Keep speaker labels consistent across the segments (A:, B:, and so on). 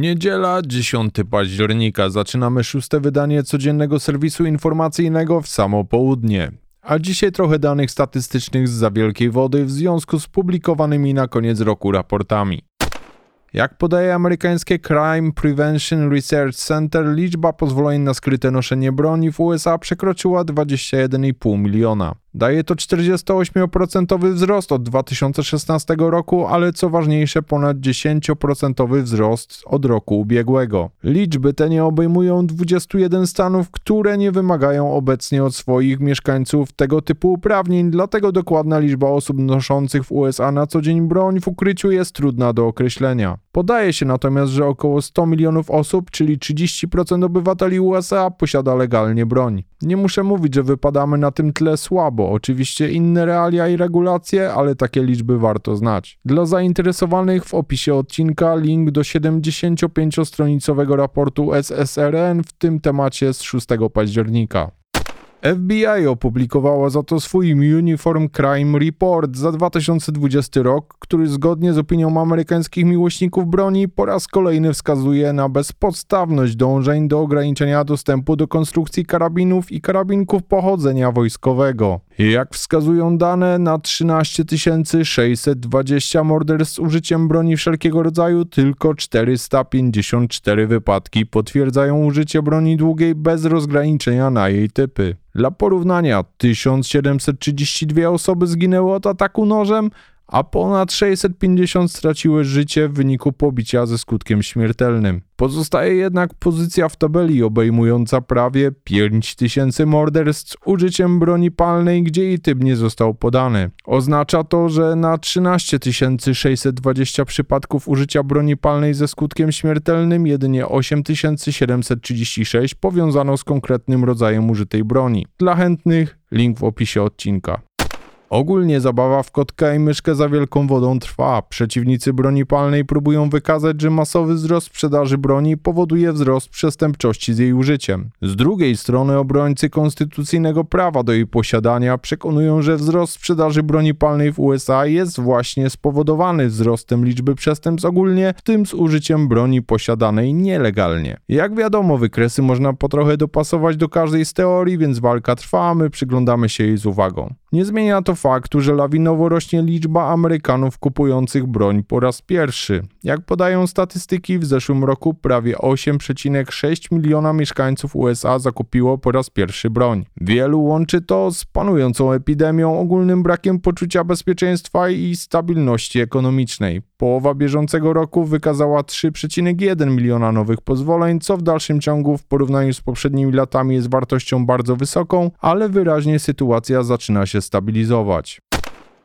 A: Niedziela, 10 października. Zaczynamy szóste wydanie codziennego serwisu informacyjnego w samo południe. A dzisiaj trochę danych statystycznych z za wielkiej wody w związku z publikowanymi na koniec roku raportami. Jak podaje amerykańskie Crime Prevention Research Center, liczba pozwoleń na skryte noszenie broni w USA przekroczyła 21,5 miliona. Daje to 48% wzrost od 2016 roku, ale co ważniejsze, ponad 10% wzrost od roku ubiegłego. Liczby te nie obejmują 21 stanów, które nie wymagają obecnie od swoich mieszkańców tego typu uprawnień, dlatego dokładna liczba osób noszących w USA na co dzień broń w ukryciu jest trudna do określenia. Podaje się natomiast, że około 100 milionów osób, czyli 30% obywateli USA, posiada legalnie broń. Nie muszę mówić, że wypadamy na tym tle słabo. Oczywiście inne realia i regulacje, ale takie liczby warto znać. Dla zainteresowanych w opisie odcinka link do 75-stronicowego raportu SSRN w tym temacie z 6 października. FBI opublikowała za to swój Uniform Crime Report za 2020 rok, który zgodnie z opinią amerykańskich miłośników broni po raz kolejny wskazuje na bezpodstawność dążeń do ograniczenia dostępu do konstrukcji karabinów i karabinków pochodzenia wojskowego. Jak wskazują dane, na 13 620 morderstw z użyciem broni wszelkiego rodzaju tylko 454 wypadki potwierdzają użycie broni długiej bez rozgraniczenia na jej typy. Dla porównania 1732 osoby zginęły od ataku nożem, a ponad 650 straciły życie w wyniku pobicia ze skutkiem śmiertelnym. Pozostaje jednak pozycja w tabeli obejmująca prawie 5000 morderstw z użyciem broni palnej, gdzie i typ nie został podany. Oznacza to, że na 13 620 przypadków użycia broni palnej ze skutkiem śmiertelnym jedynie 8736 powiązano z konkretnym rodzajem użytej broni. Dla chętnych link w opisie odcinka. Ogólnie zabawa w kotka i myszkę za wielką wodą trwa. Przeciwnicy broni palnej próbują wykazać, że masowy wzrost sprzedaży broni powoduje wzrost przestępczości z jej użyciem. Z drugiej strony obrońcy konstytucyjnego prawa do jej posiadania przekonują, że wzrost sprzedaży broni palnej w USA jest właśnie spowodowany wzrostem liczby przestępstw ogólnie, w tym z użyciem broni posiadanej nielegalnie. Jak wiadomo, wykresy można po trochę dopasować do każdej z teorii, więc walka trwa, my przyglądamy się jej z uwagą. Nie zmienia to faktu, że lawinowo rośnie liczba Amerykanów kupujących broń po raz pierwszy. Jak podają statystyki, w zeszłym roku prawie 8,6 miliona mieszkańców USA zakupiło po raz pierwszy broń. Wielu łączy to z panującą epidemią, ogólnym brakiem poczucia bezpieczeństwa i stabilności ekonomicznej. Połowa bieżącego roku wykazała 3,1 miliona nowych pozwoleń, co w dalszym ciągu w porównaniu z poprzednimi latami jest wartością bardzo wysoką, ale wyraźnie sytuacja zaczyna się stabilizować. planować.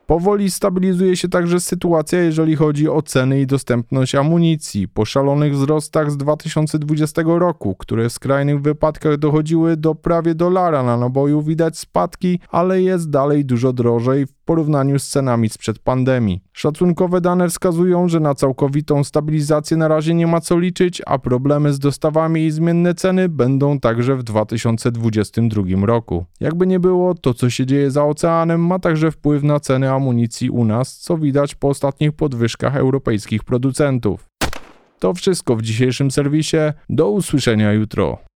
A: Powoli stabilizuje się także sytuacja, jeżeli chodzi o ceny i dostępność amunicji. Po szalonych wzrostach z 2020 roku, które w skrajnych wypadkach dochodziły do prawie dolara na naboju, widać spadki, ale jest dalej dużo drożej w porównaniu z cenami sprzed pandemii. Szacunkowe dane wskazują, że na całkowitą stabilizację na razie nie ma co liczyć, a problemy z dostawami i zmienne ceny będą także w 2022 roku. Jakby nie było, to co się dzieje za oceanem ma także wpływ na ceny amunicji u nas, co widać po ostatnich podwyżkach europejskich producentów. To wszystko w dzisiejszym serwisie. Do usłyszenia jutro.